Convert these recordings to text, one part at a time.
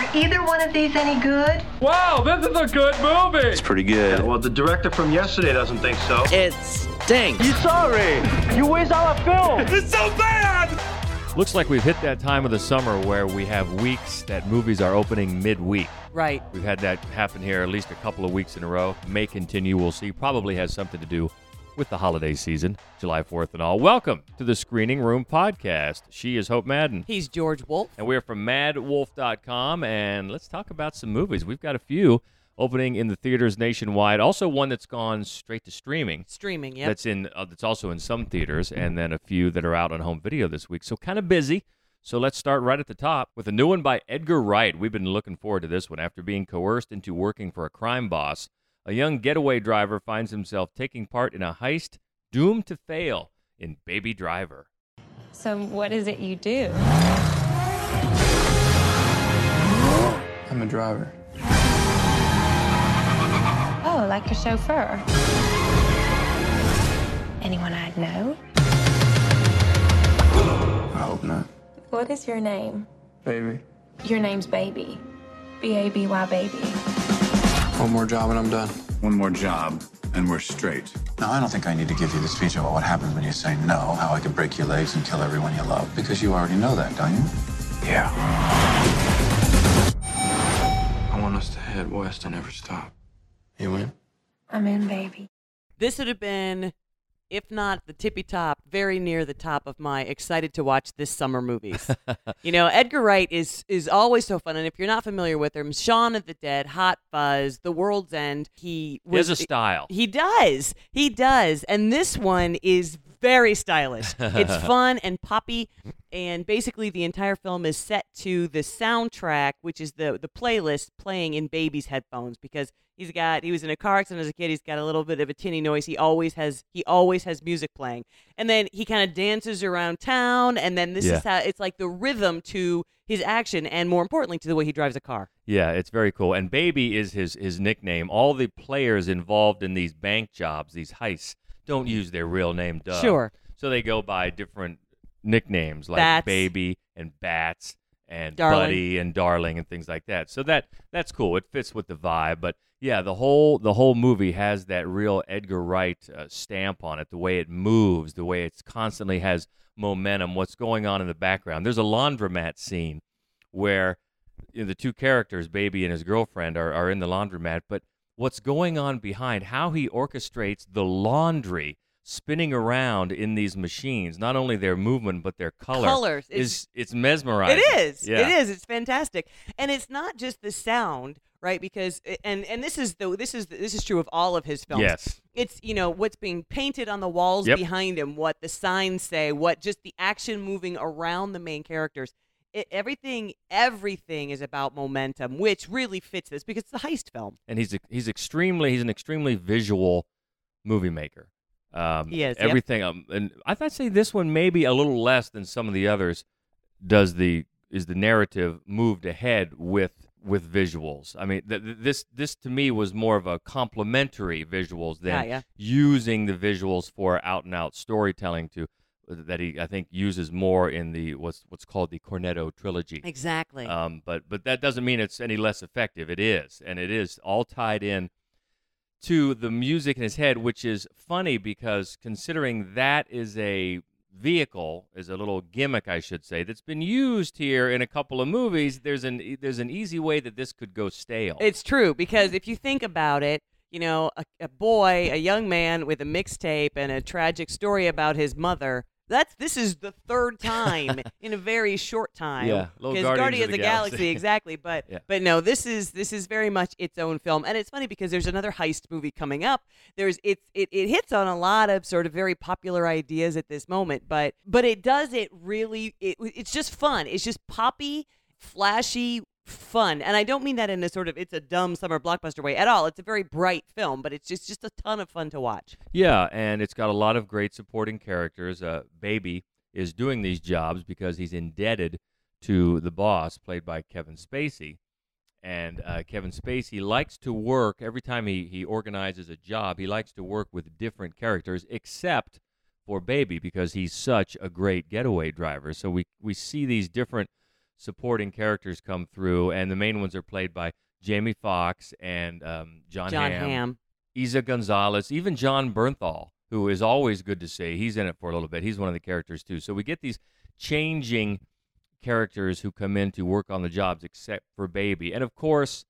Are either one of these any good? Wow, this is a good movie. It's pretty good. Well, the director from yesterday doesn't think so. It stinks. You sorry? You waste our film. It's so bad. Looks like we've hit that time of the summer where we have weeks that movies are opening midweek. Right. We've had that happen here at least a couple of weeks in a row. May continue, we'll see. Probably has something to do with the holiday season, July 4th and all. Welcome to the Screening Room Podcast. She is Hope Madden. He's George Wolf. And we're from maddwolf.com, and let's talk about some movies. We've got a few opening in the theaters nationwide. Also, one that's gone straight to streaming. Streaming, yeah. That's in. Uh, that's also in some theaters, and then a few that are out on home video this week. So kind of busy. So let's start right at the top with a new one by Edgar Wright. We've been looking forward to this one. After being coerced into working for a crime boss, a young getaway driver finds himself taking part in a heist doomed to fail in Baby Driver. So, what is it you do? I'm a driver. Oh, like a chauffeur. Anyone I'd know? I hope not. What is your name? Baby. Your name's Baby. B A B Y Baby. One more job and I'm done. One more job, and we're straight. Now, I don't think I need to give you the speech about what happens when you say no, how I can break your legs and kill everyone you love, because you already know that, don't you? Yeah. I want us to head west and never stop. You in? I'm in, baby. This would have been, if not the tippy top, very near the top of my excited to watch this summer movies. you know, Edgar Wright is is always so fun, and if you're not familiar with him, Shaun of the Dead, Hot Fuzz, The World's End, he He has a style. He does. He does. And this one is very stylish. it's fun and poppy. And basically, the entire film is set to the soundtrack, which is the, the playlist playing in Baby's headphones because he's got he was in a car accident as a kid. He's got a little bit of a tinny noise. He always has he always has music playing. And then he kind of dances around town. And then this Yeah. is how it's like the rhythm to his action, and more importantly, to the way he drives a car. Yeah, it's very cool. And Baby is his his nickname. All the players involved in these bank jobs, these heists, don't use their real name. Duh. Sure. So they go by different nicknames like Bats. Baby and Bats and Darling. Buddy and Darling and things like that. So that that's cool. It fits with the vibe. But yeah, the whole the whole movie has that real Edgar Wright uh, stamp on it. The way it moves, the way it's constantly has momentum. What's going on in the background? There's a laundromat scene where you know, the two characters, Baby and his girlfriend, are, are in the laundromat, but what's going on behind, how he orchestrates the laundry spinning around in these machines, not only their movement, but their color, Colors. It's- is it's mesmerizing. It is. Yeah. It is. It's fantastic, and it's not just the sound, right? Because and and this is the this is this is true of all of his films. Yes. It's you know what's being painted on the walls Yep. behind him, what the signs say, what just the action moving around the main characters. It, everything, everything is about momentum, which really fits this because it's a heist film. And he's he's extremely he's an extremely visual movie maker. Um, He is, yep. everything. Um, and I would say this one maybe a little less than some of the others. Does the is the narrative moved ahead with with visuals? I mean, th- th- this this to me was more of a complementary visuals than Yeah, yeah. using the visuals for out and out storytelling to that he I think uses more in the what's what's called the Cornetto trilogy. Exactly. Um, but but that doesn't mean it's any less effective. It is, and it is all tied in to the music in his head, which is funny because considering that is a vehicle, is a little gimmick, I should say, that's been used here in a couple of movies. There's an there's an easy way that this could go stale. It's true because if you think about it, you know, a, a boy, a young man with a mixtape and a tragic story about his mother. That's this is the third time in a very short time. Yeah, because Guardians of of the the Galaxy, Galaxy. exactly. But Yeah. but no, this is this is very much its own film, and it's funny because there's another heist movie coming up. There's it's it, it hits on a lot of sort of very popular ideas at this moment, but but it does it really. It, it's just fun. It's just poppy, flashy, fun. And I don't mean that in a sort of it's a dumb summer blockbuster way at all. It's a very bright film, but it's just just a ton of fun to watch. Yeah, and it's got a lot of great supporting characters. Uh, Baby is doing these jobs because he's indebted to the boss, played by Kevin Spacey. And uh, Kevin Spacey likes to work every time he, he organizes a job. He likes to work with different characters, except for Baby because he's such a great getaway driver. So we we see these different supporting characters come through, and the main ones are played by Jamie Foxx and um, Jon, Jon Hamm, Hamm. Eiza Gonzalez, even Jon Bernthal, who is always good to see. He's in it for a little bit. He's one of the characters too. So we get these changing characters who come in to work on the jobs, except for Baby, and of course.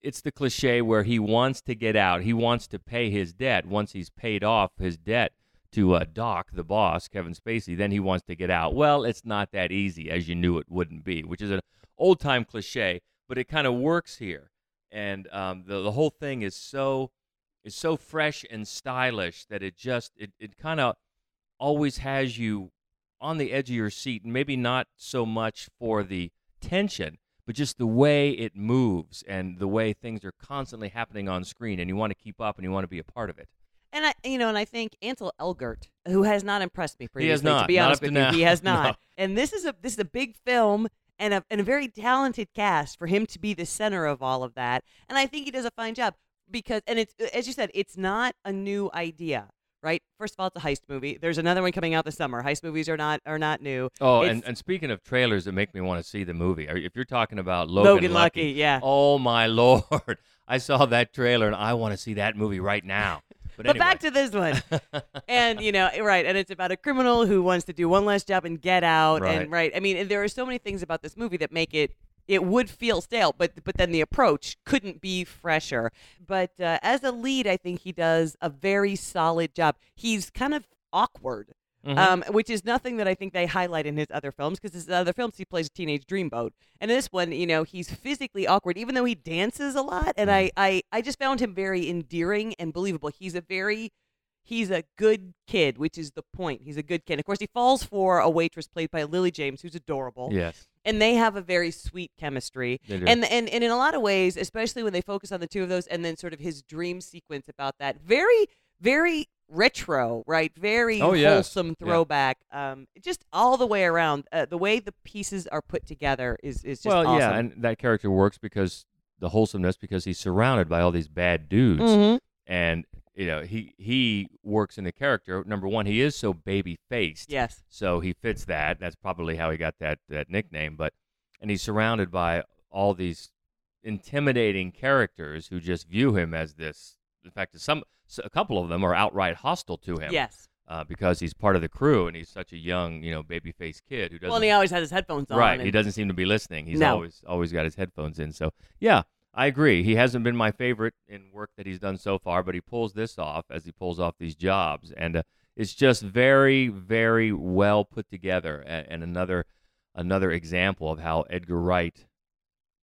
It's the cliche where he wants to get out. He wants to pay his debt. Once he's paid off his debt to uh, Doc, the boss, Kevin Spacey, then he wants to get out. Well, it's not that easy as you knew it wouldn't be, which is an old time cliche, but it kind of works here. And um, the the whole thing is so is so fresh and stylish that it just it, it kind of always has you on the edge of your seat, maybe not so much for the tension, but just the way it moves and the way things are constantly happening on screen, and you want to keep up and you want to be a part of it. And I, you know, and I think Ansel Elgort, who has not impressed me previously, has not. to be honest with you, now. he has No. not. And this is a this is a big film and a and a very talented cast for him to be the center of all of that. And I think he does a fine job because, and it's as you said, it's not a new idea, right? First of all, it's a heist movie. There's another one coming out this summer. Heist movies are not are not new. Oh, It's- and, and speaking of trailers that make me want to see the movie, if you're talking about Logan, Logan Lucky, yeah. Oh my lord, I saw that trailer and I want to see that movie right now. But, But back to this one. and you know, right, and it's about a criminal who wants to do one last job and get out. And right, I mean, and there are so many things about this movie that make it it would feel stale, but but then the approach couldn't be fresher. But uh, as a lead, I think he does a very solid job. He's kind of awkward. Mhm. Um, which is nothing that I think they highlight in his other films because his other films he plays a teenage dreamboat, and this one, you know, he's physically awkward even though he dances a lot, and I, I, I just found him very endearing and believable. He's a very, he's a good kid, which is the point. He's a good kid. Of course, he falls for a waitress played by Lily James, who's adorable. yes, And they have a very sweet chemistry. They do. And, and and in a lot of ways, especially when they focus on the two of those and then sort of his dream sequence about that, very, very retro, right? Very Oh, yes. wholesome Yeah. throwback. Um, just all the way around. Uh, the way the pieces are put together is, is just well, awesome. yeah, and that character works because the wholesomeness because he's surrounded by all these bad dudes, Mhm. and you know he he works in the character. Number one, he is so baby faced. Yes. So he fits that. That's probably how he got that that nickname. But and he's surrounded by all these intimidating characters who just view him as this. In fact, some a couple of them are outright hostile to him. Yes. Uh, because he's part of the crew and he's such a young, you know, baby faced kid who doesn't. Well, and he always has his headphones on. right. and- He doesn't seem to be listening. He's No. always always got his headphones in. So yeah, I agree. He hasn't been my favorite in work that he's done so far, but he pulls this off as he pulls off these jobs, and uh, it's just very, very well put together. And, and another another example of how Edgar Wright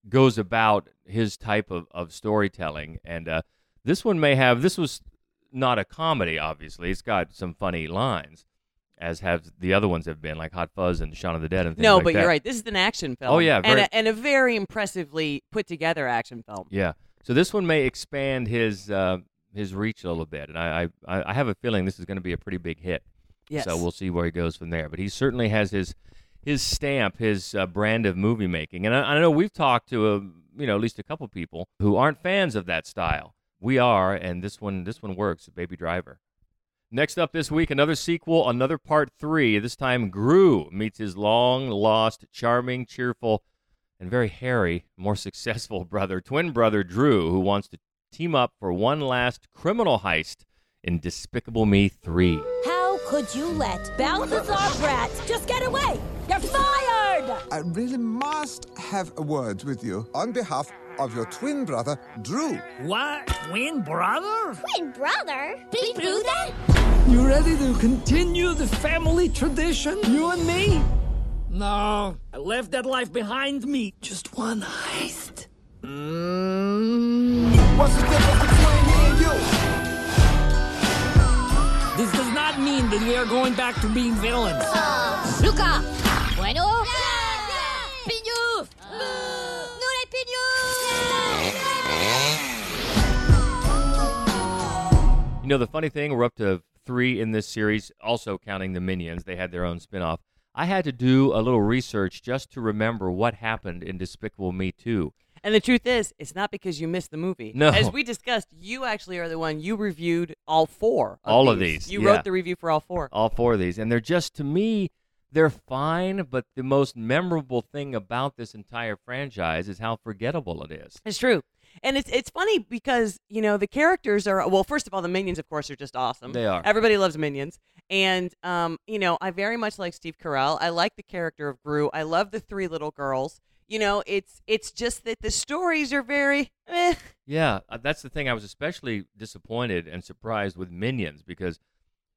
goes about his type of, of storytelling. And uh, this one may have this was not a comedy. Obviously, it's got some funny lines. As have the other ones have been, like Hot Fuzz and Shaun of the Dead, and things no, like but that. you're right. This is an action film. Oh, yeah, and a, and a very impressively put together action film. Yeah. So this one may expand his uh, his reach a little bit, and I I, I have a feeling this is going to be a pretty big hit. Yes. So we'll see where he goes from there. But he certainly has his his stamp, his uh, brand of movie making, and I, I know we've talked to a you know at least a couple people who aren't fans of that style. We are, and this one this one works. Baby Driver. Next up this week, another sequel, another part three. This time, Gru meets his long lost, charming, cheerful, and very hairy, more successful brother, twin brother Drew, who wants to team up for one last criminal heist in Despicable Me 3. How could you let Balthazar Bratt just get away? You're fired! I really must have a word with you on behalf of your twin brother, Drew. What? Twin brother? Twin brother? Big Drew then? You ready to continue the family tradition? You and me? No, I left that life behind me. Just one heist. Mm. What's the difference between me and you? This does not mean that we are going back to being villains. Luca! Bueno? You know, the funny thing, we're up to three in this series, also counting the Minions. They had their own spin off. I had to do a little research just to remember what happened in Despicable Me 2. And the truth is, it's not because you missed the movie. No. As we discussed, you actually are the one you reviewed all four. Of All of these. these, You yeah. wrote the review for all four. all four of these, and they're just to me, they're fine, but the most memorable thing about this entire franchise is how forgettable it is. It's true. And it's it's funny because, you know, the characters are well, first of all, the minions of course are just awesome. They are. Everybody loves minions. And um, you know, I very much like Steve Carell. I like the character of Gru. I love the three little girls. You know, it's it's just that the stories are very eh. Yeah, uh, that's the thing. I was especially disappointed and surprised with Minions because,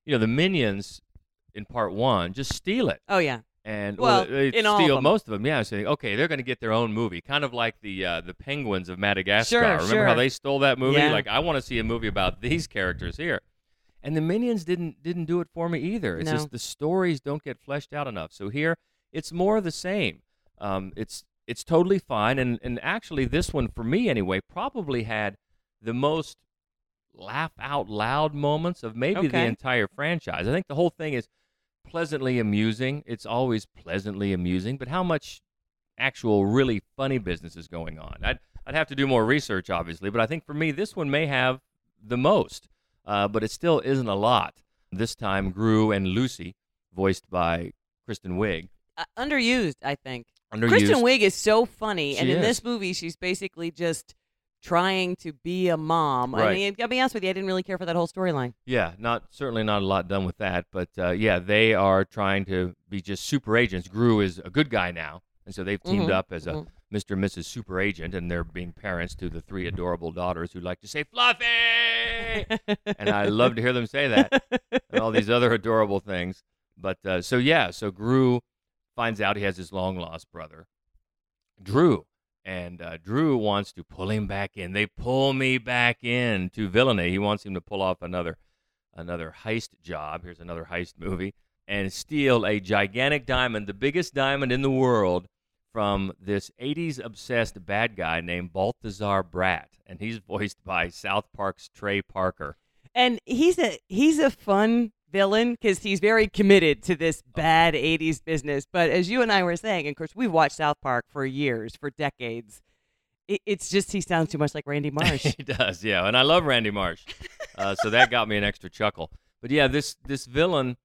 you know, the Minions in part one just steal it. Oh yeah. And Well, they in of steal them. most of them. Yeah, I was saying okay, they're going to get their own movie, kind of like the uh, the Penguins of Madagascar. Sure, Remember sure. how they stole that movie? Yeah. Like I want to see a movie about these characters here. And the Minions didn't didn't do it for me either. It's No. just the stories don't get fleshed out enough. So here, it's more of the same. Um, it's it's totally fine, and and actually, this one for me anyway probably had the most laugh out loud moments of maybe the entire franchise. I think the whole thing is pleasantly amusing. It's always pleasantly amusing, but how much actual really funny business is going on? I'd I'd have to do more research, obviously, but I think for me this one may have the most, uh, but it still isn't a lot. This time, Gru and Lucy, voiced by Kristen Wiig, Uh, underused, I think. Underused. Kristen Wiig is so funny, and She in is. this movie, she's basically just trying to be a mom. I Right. mean, I'll be honest with you, I didn't really care for that whole storyline. Yeah, not certainly not a lot done with that, but uh, yeah, they are trying to be just super agents. Gru is a good guy now, and so they've teamed Mhm, up as a mhm. Mr. and Mrs. Super Agent, and they're being parents to the three adorable daughters who like to say "fluffy," and I love to hear them say that, and all these other adorable things. But uh, so yeah, so Gru finds out he has his long lost brother, Drew, and uh, Drew wants to pull him back in. They pull me back in to villainy. He wants him to pull off another another heist job. Here's another heist movie and steal a gigantic diamond, the biggest diamond in the world, from this 80s obsessed bad guy named Balthazar Bratt, and he's voiced by South Park's Trey Parker. And he's a he's a fun villain because he's very committed to this bad '80s business. But as you and I were saying, and of course, we've watched South Park for years, for decades. It, it's just he sounds too much like Randy Marsh. he does, yeah. And I love Randy Marsh, uh, so that got me an extra chuckle. But yeah, this this villain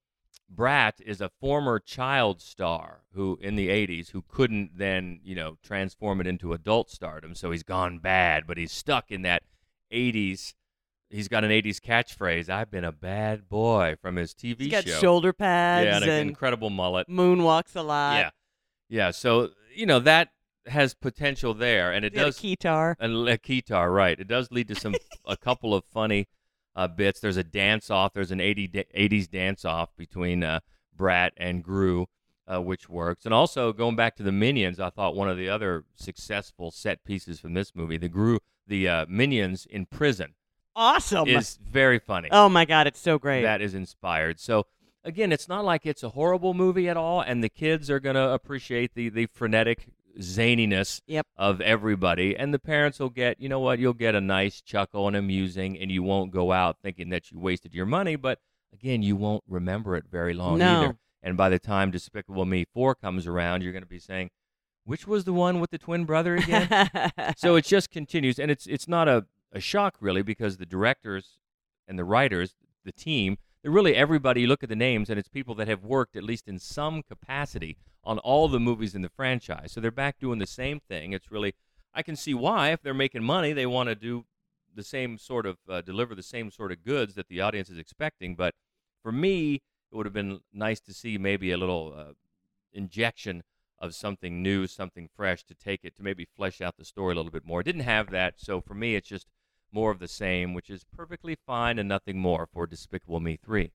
Bratt is a former child star who in the 80s who couldn't then you know transform it into adult stardom. So he's gone bad, but he's stuck in that 80s. He's got an 80s catchphrase. I've been a bad boy from his TV show. He's got show. shoulder pads yeah, and an and incredible mullet. moonwalks a lot. Yeah, yeah. So you know that has potential there, and it He's a does keytar. a, a keytar, right? It does lead to some a couple of funny uh, bits. There's a dance off. There's an 80 da- 80s dance off between uh, Bratt and Gru, uh, which works. And also going back to the Minions, I thought one of the other successful set pieces from this movie, the Gru, the uh, Minions in prison, Awesome. is very funny. oh my God, it's so great. That is inspired. So again, it's not like it's a horrible movie at all, and the kids are going to appreciate the the frenetic zaniness Yep. of everybody, and the parents will get, you know what, you'll get a nice chuckle and amusing, and you won't go out thinking that you wasted your money, but again, you won't remember it very long No. either. And by the time Despicable Me Four comes around, you're going to be saying, which was the one with the twin brother again? so it just continues, and it's it's not a, a shock really because the directors and the writers, the team, really everybody. You look at the names, and it's people that have worked at least in some capacity on all the movies in the franchise. So they're back doing the same thing. It's really I can see why if they're making money, they want to do the same sort of uh, deliver the same sort of goods that the audience is expecting. But for me, it would have been nice to see maybe a little uh, injection of something new, something fresh to take it to maybe flesh out the story a little bit more. It didn't have that, so for me, it's just more of the same, which is perfectly fine and nothing more for Despicable Me 3.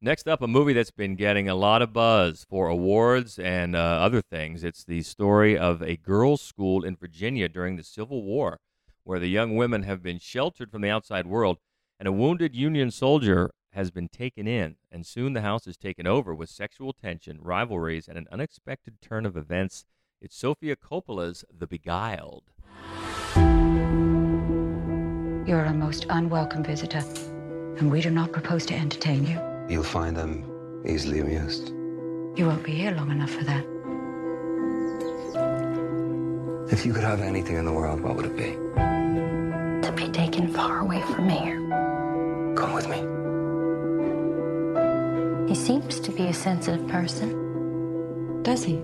Next up, a movie that's been getting a lot of buzz for awards and uh, other things. It's the story of a girls' school in Virginia during the Civil War, where the young women have been sheltered from the outside world, and a wounded Union soldier has been taken in, and soon the house is taken over with sexual tension, rivalries, and an unexpected turn of events. It's Sofia Coppola's The Beguiled. You're a most unwelcome visitor, and we do not propose to entertain you. You'll find them easily amused. You won't be here long enough for that. If you could have anything in the world, what would it be? To be taken far away from here. Come with me. He seems to be a sensitive person. does he?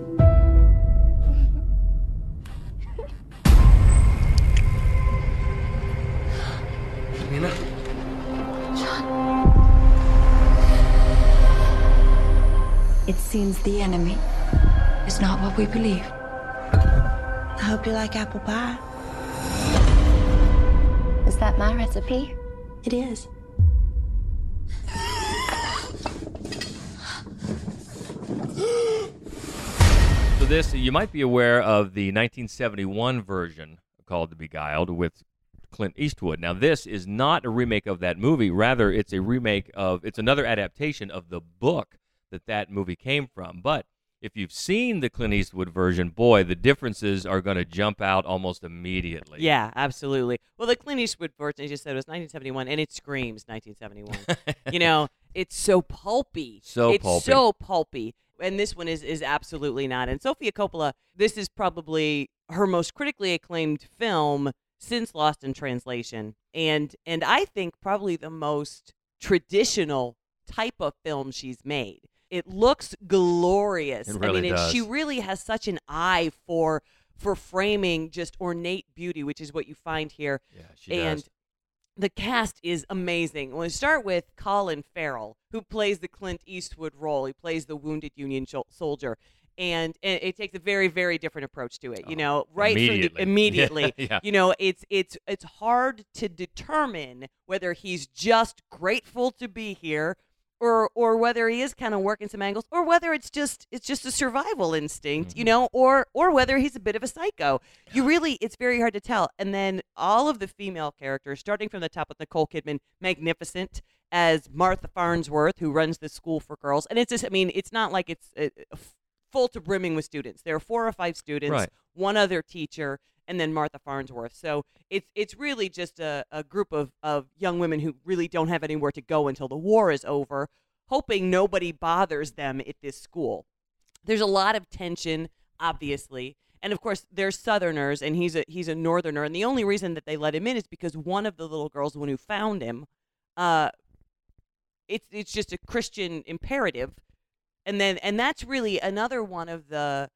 Nina? It seems the enemy is not what we believe. I hope you like apple pie. Is that my recipe? It is. So this, you might be aware of the 1971 version called The Beguiled with Clint Eastwood. Now, this is not a remake of that movie. Rather, it's a remake of, it's another adaptation of the book that that movie came from. But if you've seen the Clint Eastwood version, boy, the differences are going to jump out almost immediately. Yeah, absolutely. Well, the Clint Eastwood version, as you said, was 1971, and it screams 1971. you know, it's so pulpy. So it's pulpy. so pulpy. And this one is is absolutely not. And Sofia Coppola, this is probably her most critically acclaimed film since Lost in Translation, and and I think probably the most traditional type of film she's made. It looks glorious. It I really mean, it, she really has such an eye for for framing just ornate beauty, which is what you find here. Yeah, she and does. the cast is amazing. We'll start with Colin Farrell, who plays the Clint Eastwood role. He plays the wounded Union soldier. And, it takes a very, very different approach to it. You know, right from immediately. the immediately. Yeah. You know, it's it's it's hard to determine whether he's just grateful to be here or or whether he is kind of working some angles or whether it's just it's just a survival instinct you Mm-hmm. know or or whether he's a bit of a psycho you really it's very hard to tell and then all of the female characters starting from the top with nicole kidman magnificent as martha farnsworth who runs the school for girls and it's just i mean it's not like it's uh, f- full to brimming with students there are four or five students Right. one other teacher and then Martha Farnsworth. So it's it's really just a, a group of, of young women who really don't have anywhere to go until the war is over, hoping nobody bothers them at this school. There's a lot of tension, obviously. And of course, they're Southerners, and he's a he's a Northerner. And the only reason that they let him in is because one of the little girls, the one who found him, uh, it's it's just a Christian imperative, and then and that's really another one of the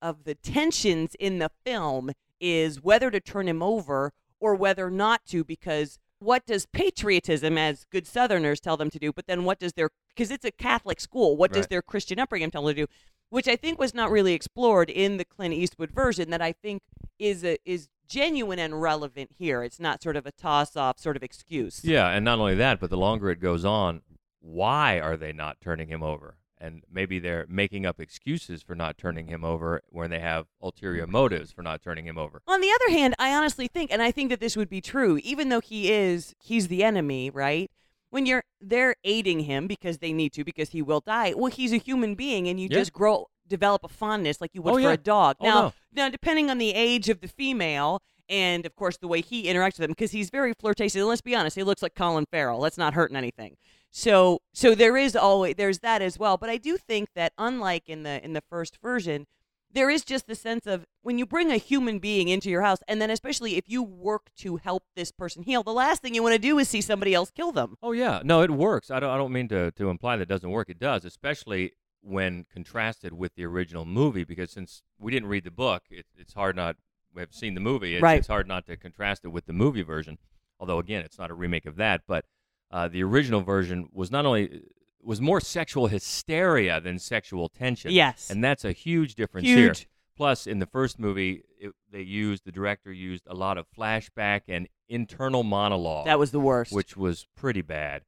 of the tensions in the film is whether to turn him over or whether not to because what does patriotism as good southerners tell them to do but then what does their because it's a catholic school what does their christian upbringing tell them to do? Which i think was not really explored in the clint eastwood version that i think is a, is genuine and relevant here. It's not sort of a toss off sort of excuse. Yeah, and not only that, but the longer it goes on, why are they not turning him over? And maybe they're making up excuses for not turning him over when they have ulterior mm-hmm. motives for not turning him over. On the other hand, I honestly think, and I think that this would be true, even though he is, he's the enemy, right? When you're, they're aiding him because they need to, because he will die. Well, he's a human being, and you Yeah. just grow, develop a fondness like you would Oh, for yeah. a dog. Oh, now, no. now, depending on the age of the female, and of course the way he interacts with them, because he's very flirtatious. And let's be honest, he looks like Colin Farrell. Let's not hurting anything. So, so there is always there's that as well. But I do think that unlike in the in the first version, there is just the sense of when you bring a human being into your house, and then especially if you work to help this person heal, the last thing you want to do is see somebody else kill them. Oh yeah, no, it works. I don't. I don't mean to to imply that it doesn't work. It does, especially when contrasted with the original movie. Because since we didn't read the book, it, it's hard not. We have seen the movie. It's, Right. it's hard not to contrast it with the movie version. Although again, it's not a remake of that. But uh, the original version was not only was more sexual hysteria than sexual tension. Yes. and that's a huge difference here. Plus, in the first movie, it, they used the director used a lot of flashback and internal monologue That was the worst. which was pretty bad.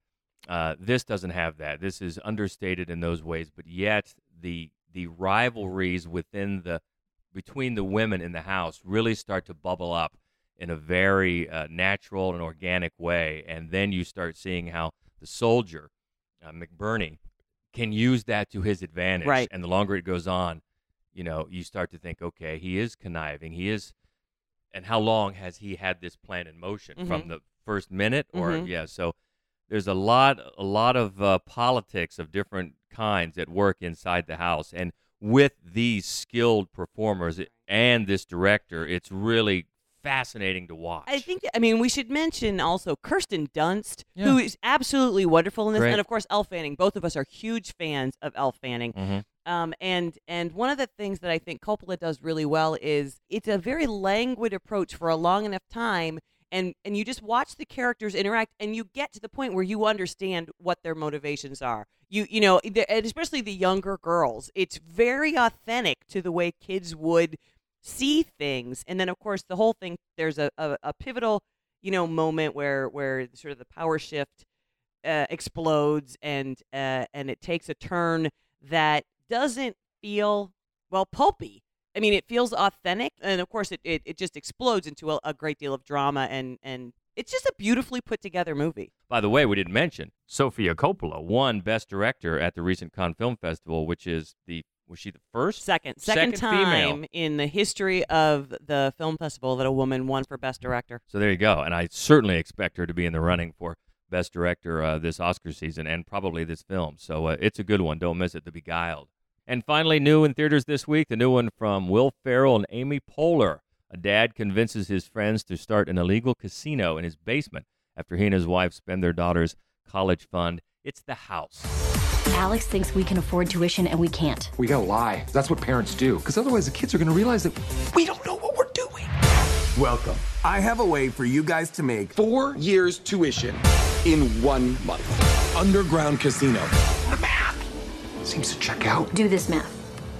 Uh, this doesn't have that. This is understated in those ways, but yet the the rivalries within the between the women in the house really start to bubble up in a very uh, natural and organic way, and then you start seeing how the soldier uh, McBurney can use that to his advantage. Right. And the longer it goes on, you know, you start to think, okay, he is conniving. He is and how long has he had this plan in motion Mhm. from the first minute or Mhm. yeah so there's a lot a lot of uh, politics of different kinds at work inside the house and with these skilled performers and this director it's really fascinating to watch I think, I mean, we should mention also Kirsten Dunst, Yeah. who is absolutely wonderful in this. Great. And of course, Elle Fanning. Both of us are huge fans of Elle Fanning. Mhm. Um, and and one of the things that I think Coppola does really well is it's a very languid approach for a long enough time, and and you just watch the characters interact, and you get to the point where you understand what their motivations are. You you know, and especially the younger girls, it's very authentic to the way kids would see things. And then of course the whole thing there's a, a, a pivotal you know moment where where sort of the power shift uh, explodes and uh, and it takes a turn that doesn't feel well pulpy. I mean, it feels authentic, and of course, it, it, it just explodes into a, a great deal of drama, and and it's just a beautifully put together movie. By the way, we didn't mention Sofia Coppola won Best Director at the recent Cannes Film Festival, which is the was she the first? Second, second, time female. in the history of the film festival that a woman won for best director. So there you go, and I certainly expect her to be in the running for Best Director uh, this Oscar season and probably this film. So uh, it's a good one. Don't miss it. The Beguiled. And finally, new in theaters this week, the new one from Will Ferrell and Amy Poehler. A dad convinces his friends to start an illegal casino in his basement after he and his wife spend their daughter's college fund. It's the house. Alex thinks we can afford tuition and we can't. We gotta lie. That's what parents do. Because otherwise, the kids are gonna realize that we don't know what we're doing. Welcome. I have a way for you guys to make four years tuition in one month. Underground Casino. The math seems to check out. Do this math.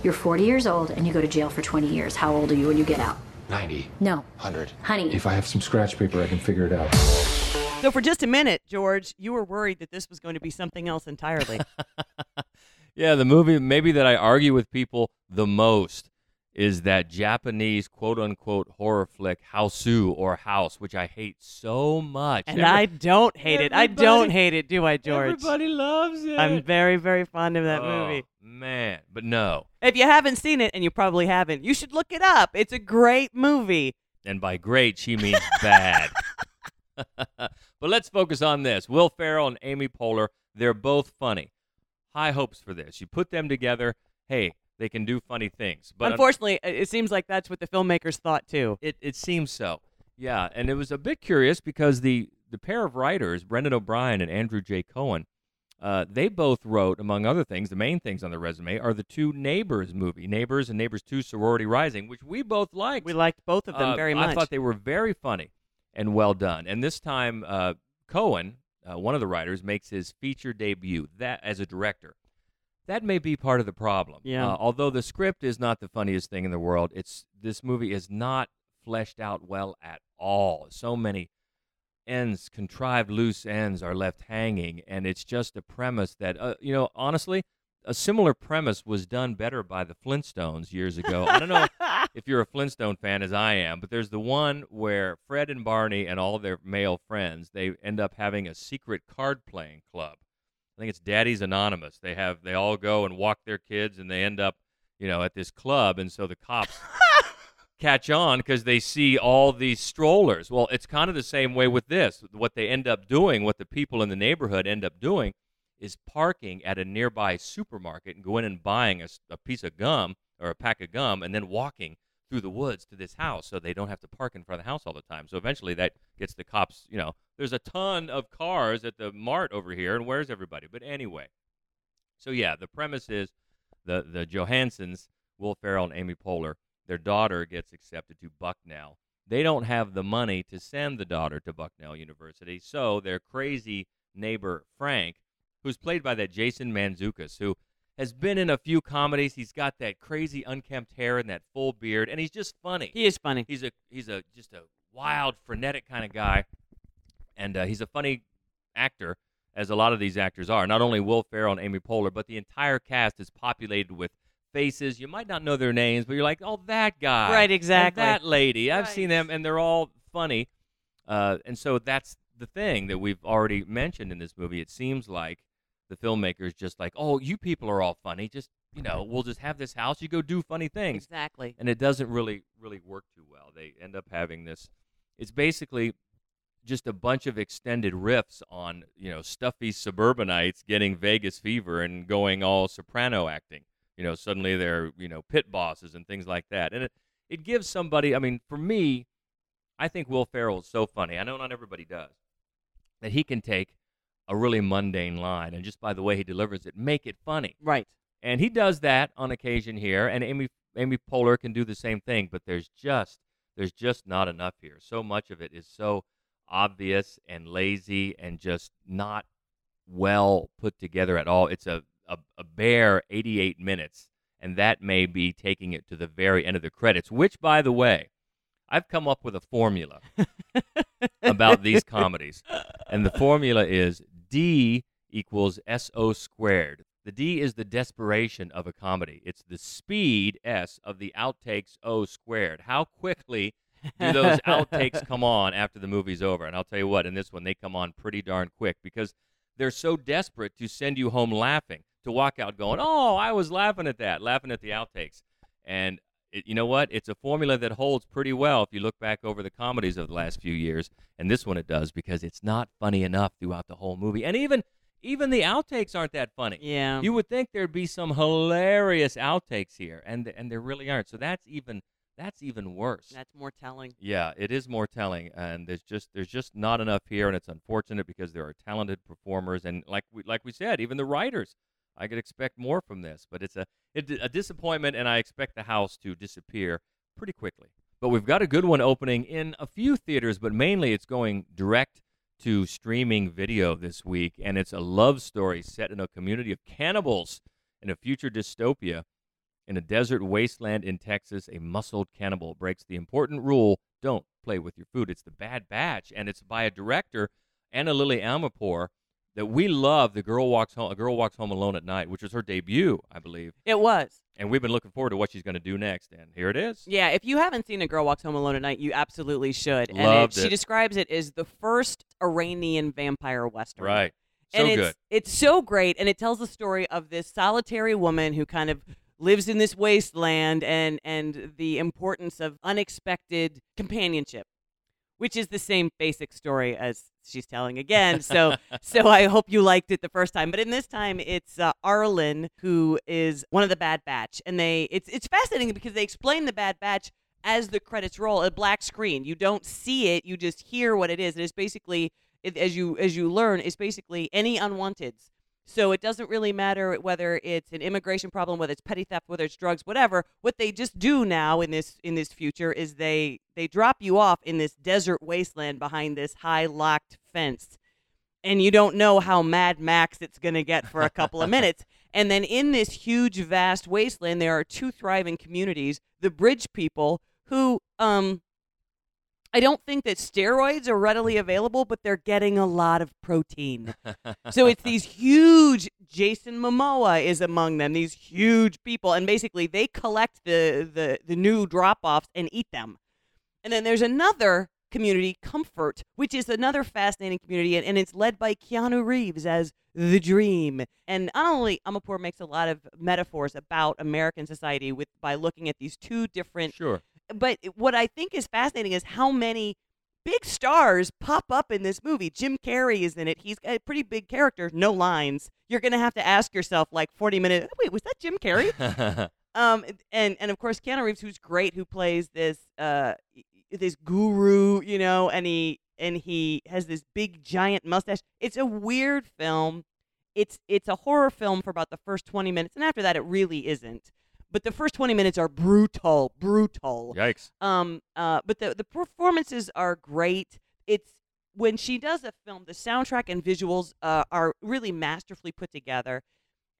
You're 40 years old and you go to jail for 20 years. How old are you when you get out? 90, No. 100. Honey. If I have some scratch paper, I can figure it out. So for just a minute, George, you were worried that this was going to be something else entirely. Yeah, the movie maybe that I argue with people the most is that Japanese quote unquote horror flick Hausu or House, which I hate so much. And Every- I don't hate it. I don't hate it, do I, George? Everybody loves it. I'm very, very fond of that Oh, movie. Man, but no. If you haven't seen it, and you probably haven't, you should look it up. It's a great movie. And by great, she means bad. but let's focus on this. Will Ferrell and Amy Poehler, they're both funny. High hopes for this. You put them together, hey, they can do funny things. But Unfortunately, it it seems like that's what the filmmakers thought too. It it seems so. Yeah, and it was a bit curious because the the pair of writers, Brendan O'Brien and Andrew J. Cohen, uh, they both wrote, among other things, the main things on the resume are the two Neighbors movie, Neighbors and Neighbors Two: Sorority Rising, which we both liked. We liked both of them Uh, very much. I thought they were very funny and well done. And this time, uh, Cohen, uh, one of the writers, makes his feature debut that as a director. That may be part of the problem. Yeah. Uh, although the script is not the funniest thing in the world, it's this movie is not fleshed out well at all. So many ends, contrived loose ends, are left hanging, and it's just a premise that, uh, you know, honestly, a similar premise was done better by the Flintstones years ago. I don't know if you're a Flintstone fan as I am, but there's the one where Fred and Barney and all their male friends they end up having a secret card playing club. I think it's Daddy's Anonymous. They have they all go and walk their kids, and they end up, you know, at this club, and so the cops catch on because they see all these strollers. Well, it's kind of the same way with this. What they end up doing, what the people in the neighborhood end up doing, is parking at a nearby supermarket and going and buying a piece of gum or a pack of gum, and then walking through the woods to this house so they don't have to park in front of the house all the time. So eventually that gets the cops, you know, there's a ton of cars at the mart over here, and where's everybody? But anyway, so yeah, the premise is the the Johansens, Will Ferrell and Amy Poehler, their daughter gets accepted to Bucknell. They don't have the money to send the daughter to Bucknell University, so their crazy neighbor Frank, who's played by that Jason Mantzoukas, who has been in a few comedies. He's got that crazy unkempt hair and that full beard, and he's just funny. He is funny. He's a he's a just a wild, frenetic kind of guy, and uh, he's a funny actor, as a lot of these actors are. Not only Will Ferrell and Amy Poehler, but the entire cast is populated with faces. You might not know their names, but you're like, oh, that guy, Right, exactly. that lady. I've Right. seen them, and they're all funny. Uh, and so that's the thing that we've already mentioned in this movie. It seems like the filmmakers just like, oh, you people are all funny. Just you know, we'll just have this house. You go do funny things. Exactly. And it doesn't really really work too well. They end up having this. It's basically just a bunch of extended riffs on you know stuffy suburbanites getting Vegas fever and going all soprano acting. You know, suddenly they're you know pit bosses and things like that. And it it gives somebody. I mean, for me, I think Will Ferrell is so funny. I know not everybody does that he can take a really mundane line and just by the way he delivers it, make it funny. Right. and he does that on occasion here, and Amy Amy Poehler can do the same thing. But there's just there's just not enough here. So much of it is so obvious and lazy and just not well put together at all. It's a a, a bare 88 minutes, and that may be taking it to the very end of the credits. Which, by the way, I've come up with a formula about these comedies, and the formula is D equals SO squared. The D is the desperation of a comedy. It's the speed S of the outtakes O squared. How quickly do those outtakes come on after the movie's over? And I'll tell you what, in this one, they come on pretty darn quick because they're so desperate to send you home laughing, to walk out going, "Oh, I was laughing at that, laughing at the outtakes." And it, you know what? It's a formula that holds pretty well if you look back over the comedies of the last few years, and this one it does because it's not funny enough throughout the whole movie, and even even the outtakes aren't that funny. Yeah. You would think there'd be some hilarious outtakes here, and and there really aren't. So that's even that's even worse. That's more telling. Yeah, it is more telling, and there's just there's just not enough here, and it's unfortunate because there are talented performers, and like we like we said, even the writers. I could expect more from this, but it's a it, a disappointment, and I expect the house to disappear pretty quickly. But we've got a good one opening in a few theaters, but mainly it's going direct to streaming video this week, and it's a love story set in a community of cannibals in a future dystopia. In a desert wasteland in Texas, a muscled cannibal breaks the important rule don't play with your food. It's The Bad Batch, and it's by a director, Ana Lily Amirpour, that we love. The Girl Walks Home, A Girl Walks Home Alone at Night, which was her debut, I believe. It was. And we've been looking forward to what she's going to do next, and here it is. Yeah, if you haven't seen A Girl Walks Home Alone at Night, you absolutely should. And Loved it, she describes it as the first Iranian vampire western. Right. So and it's, good. It's so great, and it tells the story of this solitary woman who kind of lives in this wasteland, and and the importance of unexpected companionship, which is the same basic story as she's telling again. So so I hope you liked it the first time, but in this time it's uh, Arlen who is one of the Bad Batch, and they it's it's fascinating because they explain the Bad Batch as the credits roll, a black screen. You don't see it, you just hear what it is and it's basically it, as you as you learn, is basically any unwanteds. So it doesn't really matter whether it's an immigration problem, whether it's petty theft, whether it's drugs, whatever. What they just do now in this in this future is they they drop you off in this desert wasteland behind this high locked fence. And you don't know how Mad Max it's going to get for a couple of minutes. And then in this huge vast wasteland there are two thriving communities, the bridge people who um I don't think that steroids are readily available, but they're getting a lot of protein. so it's these huge. Jason Momoa is among them. These huge people, and basically they collect the the the new drop offs and eat them. And then there's another community, Comfort, which is another fascinating community, and, and it's led by Keanu Reeves as the Dream. And not only Amirpour makes a lot of metaphors about American society with by looking at these two different Sure. But what I think is fascinating is how many big stars pop up in this movie. Jim Carrey is in it. He's a pretty big character, no lines. You're gonna have to ask yourself like 40 minutes. Wait, was that Jim Carrey? um, and and of course Keanu Reeves, who's great, who plays this uh this guru, you know, and he and he has this big giant mustache. It's a weird film. It's it's a horror film for about the first 20 minutes, and after that, it really isn't. But the first 20 minutes are brutal, brutal. Yikes. Um. Uh. But the the performances are great. It's when she does a film, the soundtrack and visuals uh, are really masterfully put together.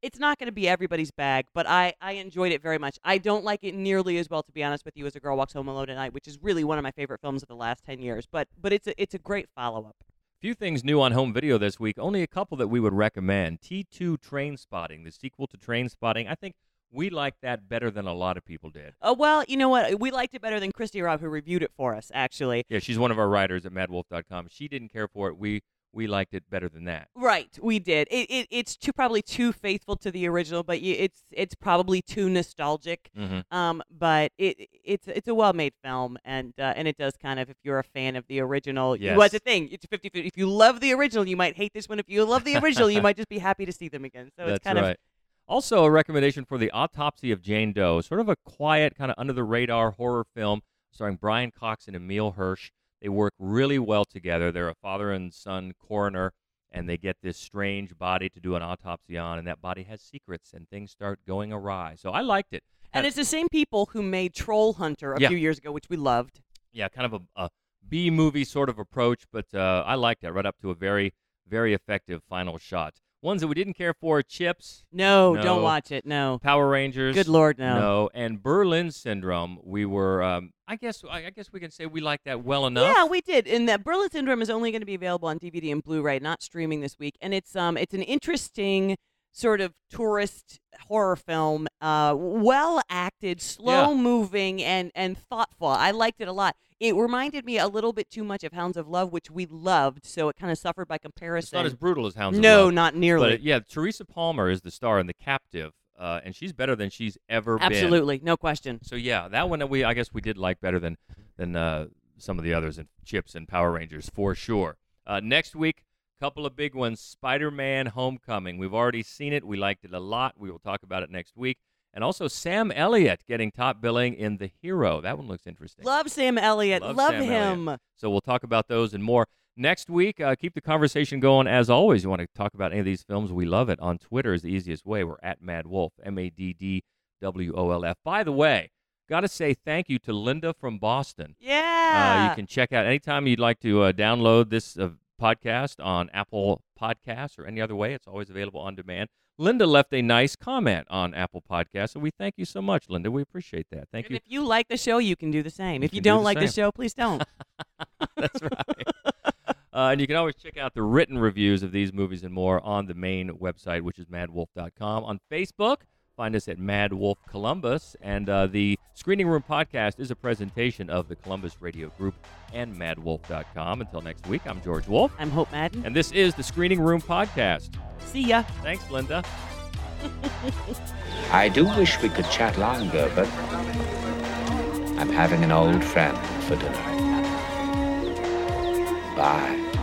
It's not going to be everybody's bag, but I, I enjoyed it very much. I don't like it nearly as well, to be honest with you, as A Girl Walks Home Alone at Night, which is really one of my favorite films of the last ten years. But but it's a it's a great follow up. Few things new on home video this week. Only a couple that we would recommend. T2 Trainspotting, the sequel to Trainspotting. I think we liked that better than a lot of people did. Uh, well, you know what? We liked it better than Christy Robb, who reviewed it for us. Actually, Yeah, she's one of our writers at maddwolf.com. She didn't care for it. We we liked it better than that. Right, we did. It, it it's too probably too faithful to the original, but it's it's probably too nostalgic. Mhm. Um, but it it's it's a well made film, and uh, and it does kind of if you're a fan of the original, Yes. what's the thing? It's 50 If you love the original, you might hate this one. If you love the original, you might just be happy to see them again. So That's it's kind right. of Also, a recommendation for the Autopsy of Jane Doe, sort of a quiet, kind of under the radar horror film starring Brian Cox and Emile Hirsch. They work really well together. They're a father and son coroner, and they get this strange body to do an autopsy on, and that body has secrets, and things start going awry. So I liked it. And it's the same people who made Trollhunter a Yeah. few years ago, which we loved. yeah, kind of a, a B movie sort of approach, but uh, I liked that right up to a very, very effective final shot. Ones that we didn't care for: Chips. No, No. don't watch it. No. Power Rangers. Good Lord, no. No, and Berlin Syndrome. We were, um, I guess, I I guess we can say we liked that well enough. Yeah, we did. And that Berlin Syndrome is only going to be available on DVD and Blu-ray, not streaming this week. And it's um it's an interesting sort of tourist horror film, uh, well acted, slow moving, and and thoughtful. I liked it a lot. It reminded me a little bit too much of Hounds of Love, which we loved, so it kind of suffered by comparison. It's not as brutal as Hounds of Love. No, not nearly. But yeah, Teresa Palmer is the star in The Captive, uh, and she's better than she's ever been. Absolutely, no question. So yeah, that one we I guess we did like better than than uh, some of the others in Chips and Power Rangers for sure. Uh, next week, couple of big ones: Spider-Man: Homecoming. We've already seen it. We liked it a lot. We will talk about it next week. And also Sam Elliott getting top billing in The Hero. That one looks interesting. Love Sam Elliott. Love Love, Sam him. Elliott. So we'll talk about those and more next week. Uh, keep the conversation going as always. You want to talk about any of these films? We love it. On Twitter is the easiest way. We're at Mad Wolf, M A D D W O L F. By the way, got to say thank you to Linda from Boston. Yeah. Uh, you can check out anytime you'd like to uh, download this uh, podcast on Apple Podcasts or any other way. It's always available on demand. Linda left a nice comment on Apple Podcasts, and we thank you so much, Linda. We appreciate that. Thank And you. if you like the show, you can do the same. You if you can do don't the like the show, please don't. That's right. Uh, and you can always check out the written reviews of these movies and more on the main website, which is maddwolf.com. On Facebook, find us at Mad Wolf Columbus. And uh, the Screening Room podcast is a presentation of the Columbus Radio Group and maddwolf.com. Until next week, I'm George Wolf. I'm Hope Madden. And this is the Screening Room podcast. See ya. Thanks, Linda. I do wish we could chat longer, but I'm having an old friend for dinner. Bye.